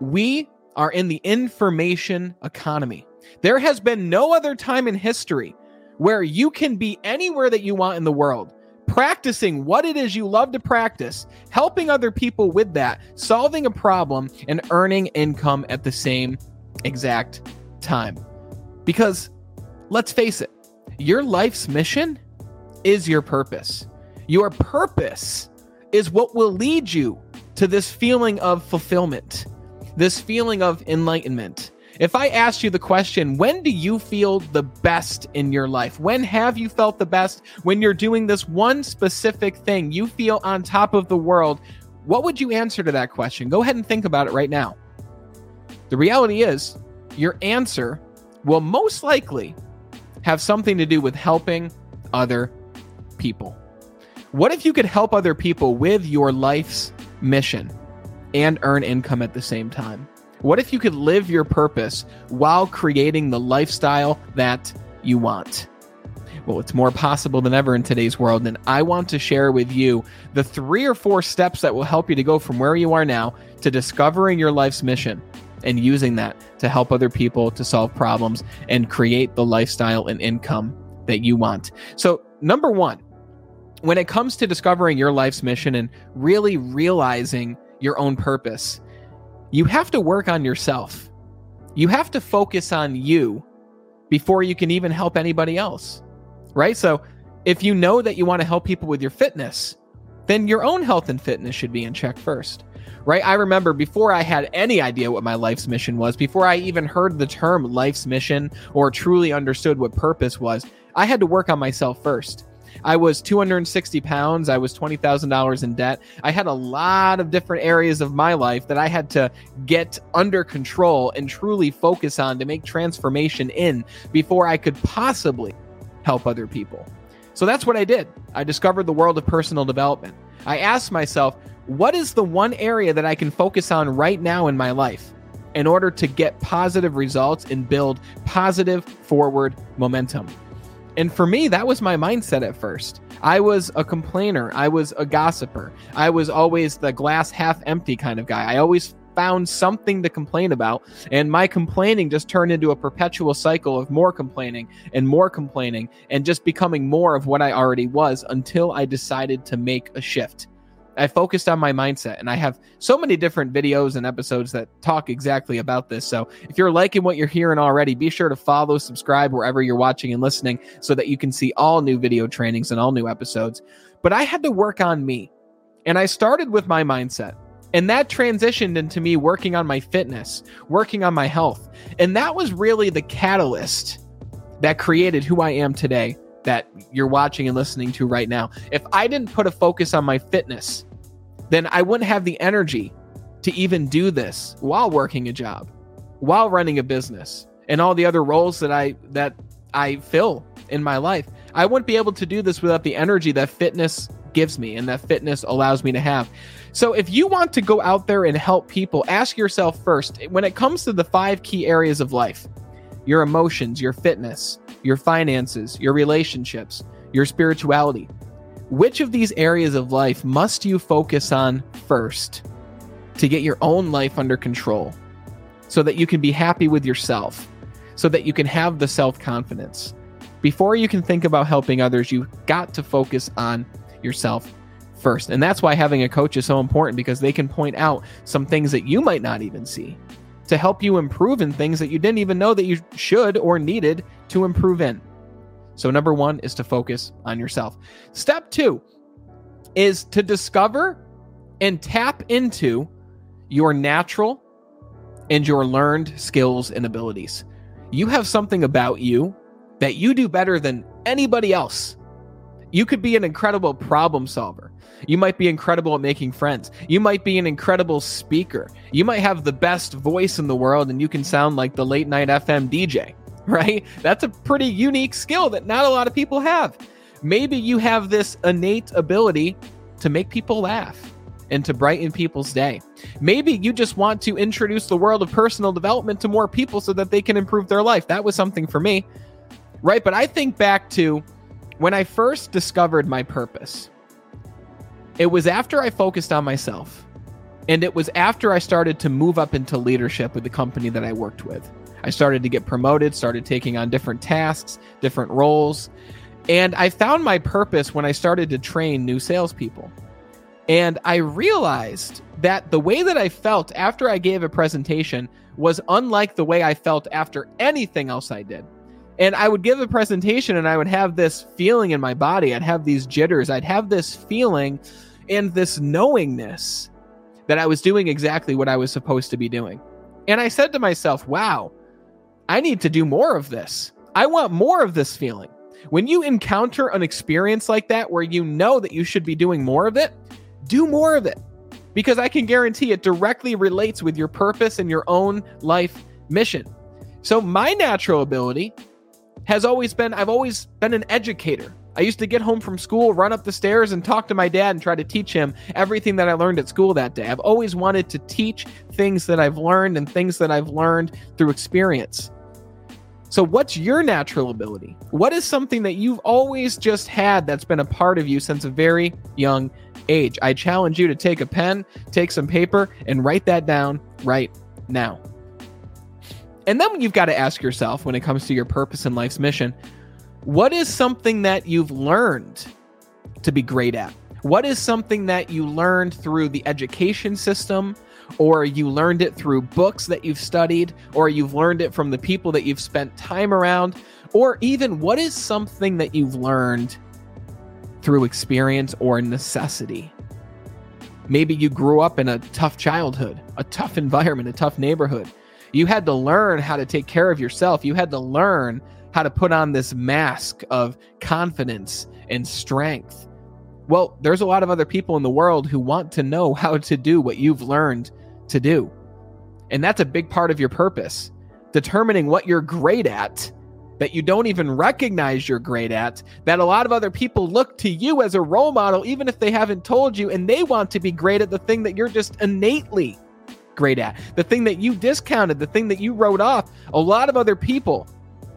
we are in the information economy. There has been no other time in history where you can be anywhere that you want in the world, practicing what it is you love to practice, helping other people with that, solving a problem, and earning income at the same exact time. Because let's face it, your life's mission is your purpose. Your purpose is what will lead you to this feeling of fulfillment, this feeling of enlightenment. If I asked you the question, when do you feel the best in your life? When have you felt the best? When you're doing this one specific thing, you feel on top of the world. What would you answer to that question? Go ahead and think about it right now. The reality is, your answer will most likely have something to do with helping other people. What if you could help other people with your life's mission and earn income at the same time? What if you could live your purpose while creating the lifestyle that you want? Well, it's more possible than ever in today's world. And I want to share with you the three or four steps that will help you to go from where you are now to discovering your life's mission and using that to help other people to solve problems and create the lifestyle and income that you want. So, number one, when it comes to discovering your life's mission and really realizing your own purpose, you have to work on yourself. You have to focus on you before you can even help anybody else. Right? So, if you know that you want to help people with your fitness, then your own health and fitness should be in check first. Right? I remember before I had any idea what my life's mission was, before I even heard the term life's mission or truly understood what purpose was, I had to work on myself first. I was 260 pounds. I was $20,000 in debt. I had a lot of different areas of my life that I had to get under control and truly focus on to make transformation in before I could possibly help other people. So that's what I did. I discovered the world of personal development. I asked myself, what is the one area that I can focus on right now in my life in order to get positive results and build positive forward momentum? And for me, that was my mindset at first. I was a complainer. I was a gossiper. I was always the glass half empty kind of guy. I always found something to complain about. And my complaining just turned into a perpetual cycle of more complaining and more complaining and just becoming more of what I already was until I decided to make a shift. I focused on my mindset and I have so many different videos and episodes that talk exactly about this. So if you're liking what you're hearing already, be sure to follow, subscribe wherever you're watching and listening so that you can see all new video trainings and all new episodes. But I had to work on me. And I started with my mindset. And that transitioned into me working on my fitness, working on my health. And that was really the catalyst that created who I am today that you're watching and listening to right now. If I didn't put a focus on my fitness, then I wouldn't have the energy to even do this while working a job, while running a business, and all the other roles that I that I fill in my life. I wouldn't be able to do this without the energy that fitness gives me and that fitness allows me to have. So if you want to go out there and help people, ask yourself first when it comes to the five key areas of life your emotions, your fitness, your finances, your relationships, your spirituality which of these areas of life must you focus on first to get your own life under control so that you can be happy with yourself, so that you can have the self confidence? Before you can think about helping others, you've got to focus on yourself first. And that's why having a coach is so important because they can point out some things that you might not even see to help you improve in things that you didn't even know that you should or needed to improve in. So, number one is to focus on yourself. Step two is to discover and tap into your natural and your learned skills and abilities. You have something about you that you do better than anybody else. You could be an incredible problem solver. You might be incredible at making friends. You might be an incredible speaker. You might have the best voice in the world and you can sound like the late night FM DJ. right? That's a pretty unique skill that not a lot of people have. Maybe you have this innate ability to make people laugh and to brighten people's day. Maybe you just want to introduce the world of personal development to more people so that they can improve their life. That was something for me, right? But I think back to when I first discovered my purpose. It was after I focused on myself. And it was after I started to move up into leadership with the company that I worked with. I started to get promoted, started taking on different tasks, different roles. And I found my purpose when I started to train new salespeople. And I realized that the way that I felt after I gave a presentation was unlike the way I felt after anything else I did. And I would give a presentation and I would have this feeling in my body. I'd have these jitters. I'd have this feeling and this knowingness that I was doing exactly what I was supposed to be doing. And I said to myself, wow, I need to do more of this. I want more of this feeling. When you encounter an experience like that where you know that you should be doing more of it, do more of it because I can guarantee it directly relates with your purpose and your own life mission. So, my natural ability has always been I've always been an educator. I used to get home from school, run up the stairs, and talk to my dad and try to teach him everything that I learned at school that day. I've always wanted to teach things that I've learned and things that I've learned through experience. So, what's your natural ability? What is something that you've always just had that's been a part of you since a very young age? I challenge you to take a pen, take some paper, and write that down right now. And then you've got to ask yourself when it comes to your purpose and life's mission what is something that you've learned to be great at? What is something that you learned through the education system, or you learned it through books that you've studied, or you've learned it from the people that you've spent time around, or even what is something that you've learned through experience or necessity? Maybe you grew up in a tough childhood, a tough environment, a tough neighborhood. You had to learn how to take care of yourself. You had to learn how to put on this mask of confidence and strength. Well, there's a lot of other people in the world who want to know how to do what you've learned to do. And that's a big part of your purpose. Determining what you're great at that you don't even recognize you're great at, that a lot of other people look to you as a role model, even if they haven't told you, and they want to be great at the thing that you're just innately great at, the thing that you discounted, the thing that you wrote off. A lot of other people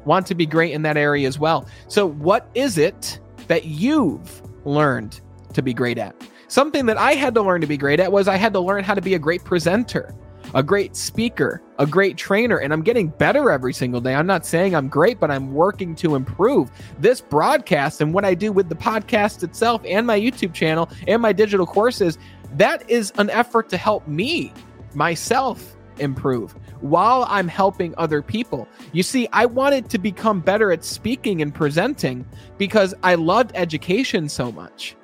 want to be great in that area as well. So, what is it that you've learned to be great at? Something that I had to learn to be great at was I had to learn how to be a great presenter, a great speaker, a great trainer, and I'm getting better every single day. I'm not saying I'm great, but I'm working to improve this broadcast and what I do with the podcast itself and my YouTube channel and my digital courses. That is an effort to help me, myself, improve while I'm helping other people. You see, I wanted to become better at speaking and presenting because I loved education so much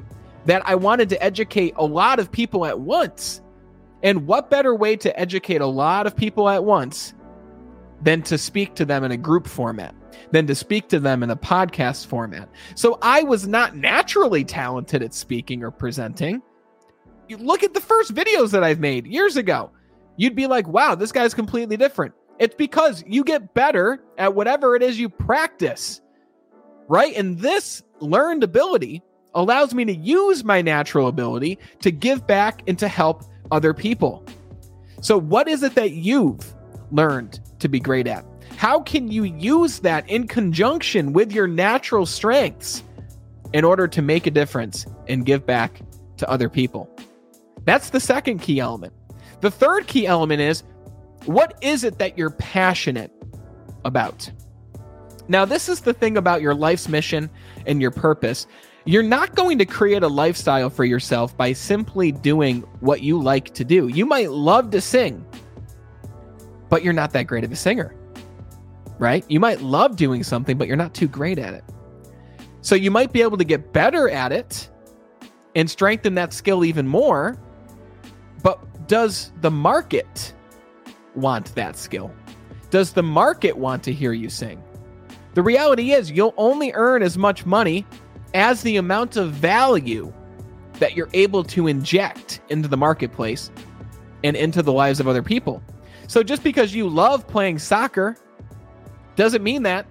that I wanted to educate a lot of people at once. And what better way to educate a lot of people at once than to speak to them in a group format, than to speak to them in a podcast format? So I was not naturally talented at speaking or presenting. You look at the first videos that I've made years ago you'd be like, wow, this guy's completely different. It's because you get better at whatever it is you practice, right? And this learned ability allows me to use my natural ability to give back and to help other people. So, what is it that you've learned to be great at? How can you use that in conjunction with your natural strengths in order to make a difference and give back to other people? That's the second key element. The third key element is what is it that you're passionate about? Now, this is the thing about your life's mission and your purpose. You're not going to create a lifestyle for yourself by simply doing what you like to do. You might love to sing, but you're not that great of a singer, right? You might love doing something, but you're not too great at it. So you might be able to get better at it and strengthen that skill even more, but does the market want that skill? Does the market want to hear you sing? The reality is, you'll only earn as much money as the amount of value that you're able to inject into the marketplace and into the lives of other people. So just because you love playing soccer doesn't mean that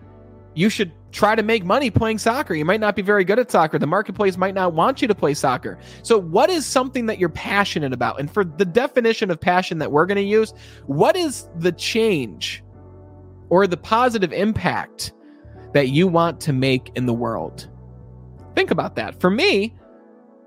you should try to make money playing soccer. You might not be very good at soccer. The marketplace might not want you to play soccer. So, what is something that you're passionate about? And for the definition of passion that we're going to use, what is the change or the positive impact that you want to make in the world? Think about that. For me,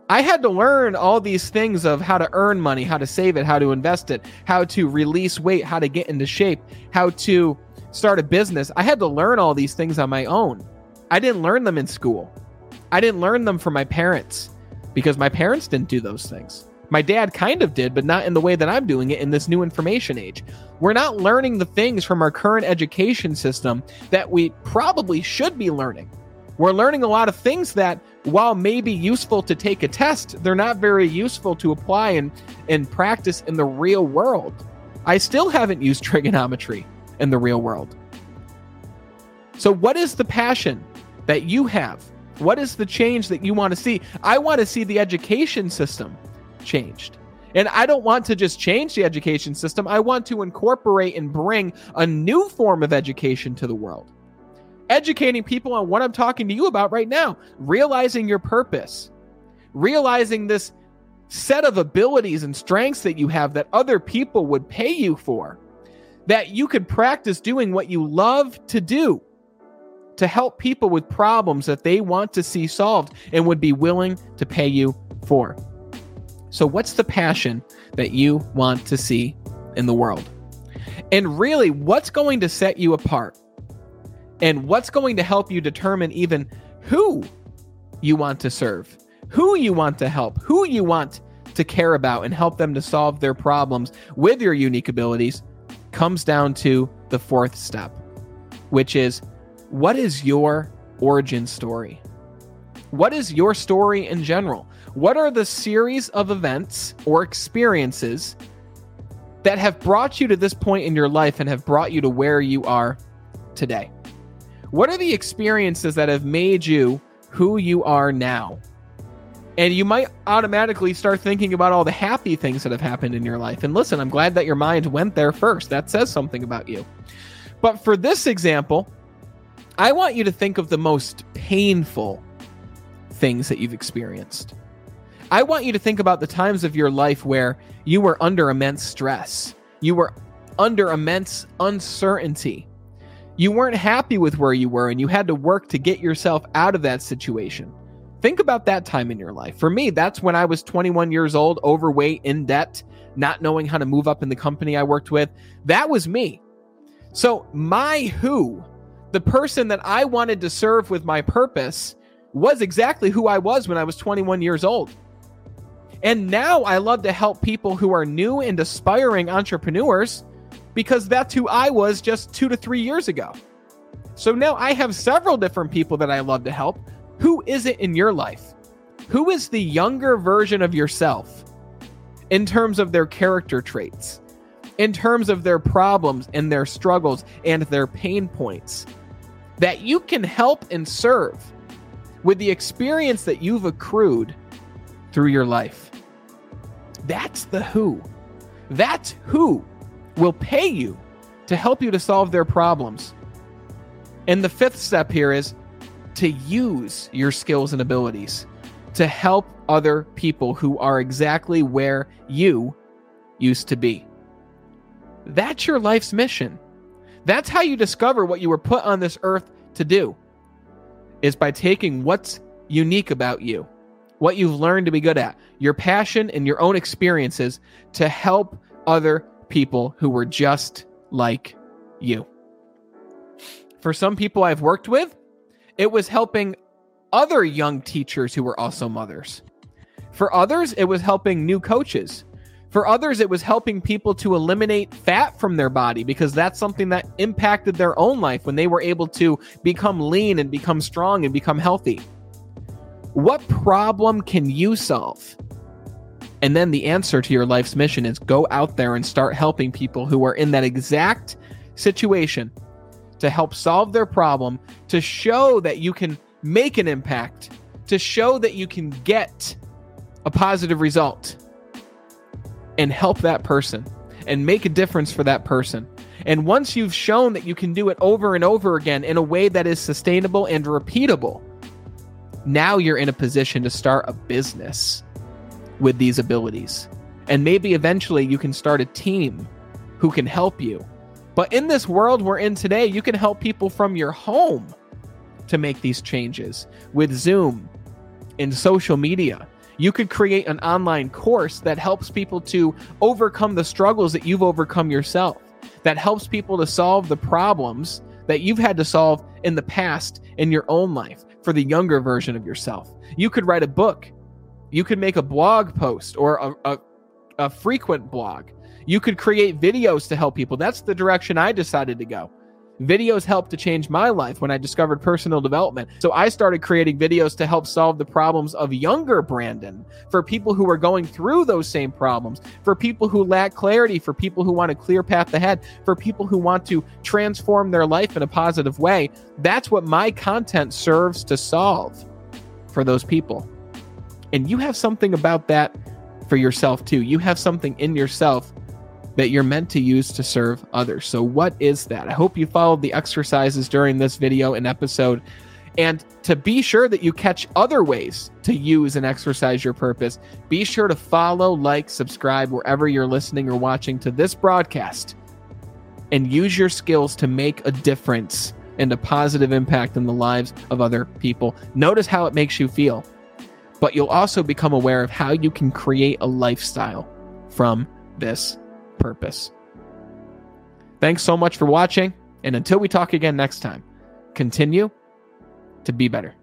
I had to learn all these things of how to earn money, how to save it, how to invest it, how to release weight, how to get into shape, how to start a business. I had to learn all these things on my own. I didn't learn them in school. I didn't learn them from my parents because my parents didn't do those things. My dad kind of did, but not in the way that I'm doing it in this new information age. We're not learning the things from our current education system that we probably should be learning. We're learning a lot of things that, while maybe useful to take a test, they're not very useful to apply and, and practice in the real world. I still haven't used trigonometry in the real world. So, what is the passion that you have? What is the change that you want to see? I want to see the education system changed. And I don't want to just change the education system. I want to incorporate and bring a new form of education to the world educating people on what I'm talking to you about right now, realizing your purpose, realizing this set of abilities and strengths that you have that other people would pay you for, that you could practice doing what you love to do to help people with problems that they want to see solved and would be willing to pay you for. So, what's the passion that you want to see in the world? And really, what's going to set you apart? and what's going to help you determine even who you want to serve, who you want to help, who you want to care about and help them to solve their problems with your unique abilities comes down to the fourth step, which is what is your origin story? What is your story in general? What are the series of events or experiences that have brought you to this point in your life and have brought you to where you are today? What are the experiences that have made you who you are now? And you might automatically start thinking about all the happy things that have happened in your life. And listen, I'm glad that your mind went there first. That says something about you. But for this example, I want you to think of the most painful things that you've experienced. I want you to think about the times of your life where you were under immense stress, you were under immense uncertainty, you weren't happy with where you were and you had to work to get yourself out of that situation. Think about that time in your life. For me, that's when I was 21 years old, overweight, in debt, not knowing how to move up in the company I worked with. That was me. So, my who, the person that I wanted to serve with my purpose, was exactly who I was when I was 21 years old. And now I love to help people who are new and aspiring entrepreneurs because that's who I was just two to three years ago. So now I have several different people that I love to help. Who is it in your life? Who is the younger version of yourself in terms of their character traits, in terms of their problems and their struggles and their pain points that you can help and serve with the experience that you've accrued through your life? That's the who. That's who will pay you to help you to solve their problems. And the fifth step here is to use your skills and abilities to help other people who are exactly where you used to be. That's your life's mission. That's how you discover what you were put on this earth to do. Is by taking what's unique about you, what you've learned to be good at, your passion and your own experiences to help other people who were just like you. For some people I've worked with, it was helping other young teachers who were also mothers. For others, it was helping new coaches. For others, it was helping people to eliminate fat from their body because that's something that impacted their own life when they were able to become lean and become strong and become healthy. What problem can you solve? And then the answer to your life's mission is go out there and start helping people who are in that exact situation to help solve their problem, to show that you can make an impact, to show that you can get a positive result and help that person and make a difference for that person. And once you've shown that you can do it over and over again in a way that is sustainable and repeatable, now you're in a position to start a business with these abilities. And maybe eventually you can start a team who can help you. But in this world we're in today, you can help people from your home to make these changes with Zoom and social media. You could create an online course that helps people to overcome the struggles that you've overcome yourself, that helps people to solve the problems that you've had to solve in the past in your own life for the younger version of yourself. You could write a book. You could make a blog post or a, a, a frequent blog. You could create videos to help people. That's the direction I decided to go. Videos helped to change my life when I discovered personal development. So I started creating videos to help solve the problems of younger Brandon, for people who are going through those same problems, for people who lack clarity, for people who want a clear path ahead, for people who want to transform their life in a positive way. That's what my content serves to solve for those people. And you have something about that for yourself too. You have something in yourself that you're meant to use to serve others. So, what is that? I hope you followed the exercises during this video and episode. And to be sure that you catch other ways to use and exercise your purpose, be sure to follow, like, subscribe wherever you're listening or watching to this broadcast and use your skills to make a difference and a positive impact in the lives of other people. Notice how it makes you feel, but you'll also become aware of how you can create a lifestyle from this purpose. Thanks so much for watching, and until we talk again next time, continue to be better.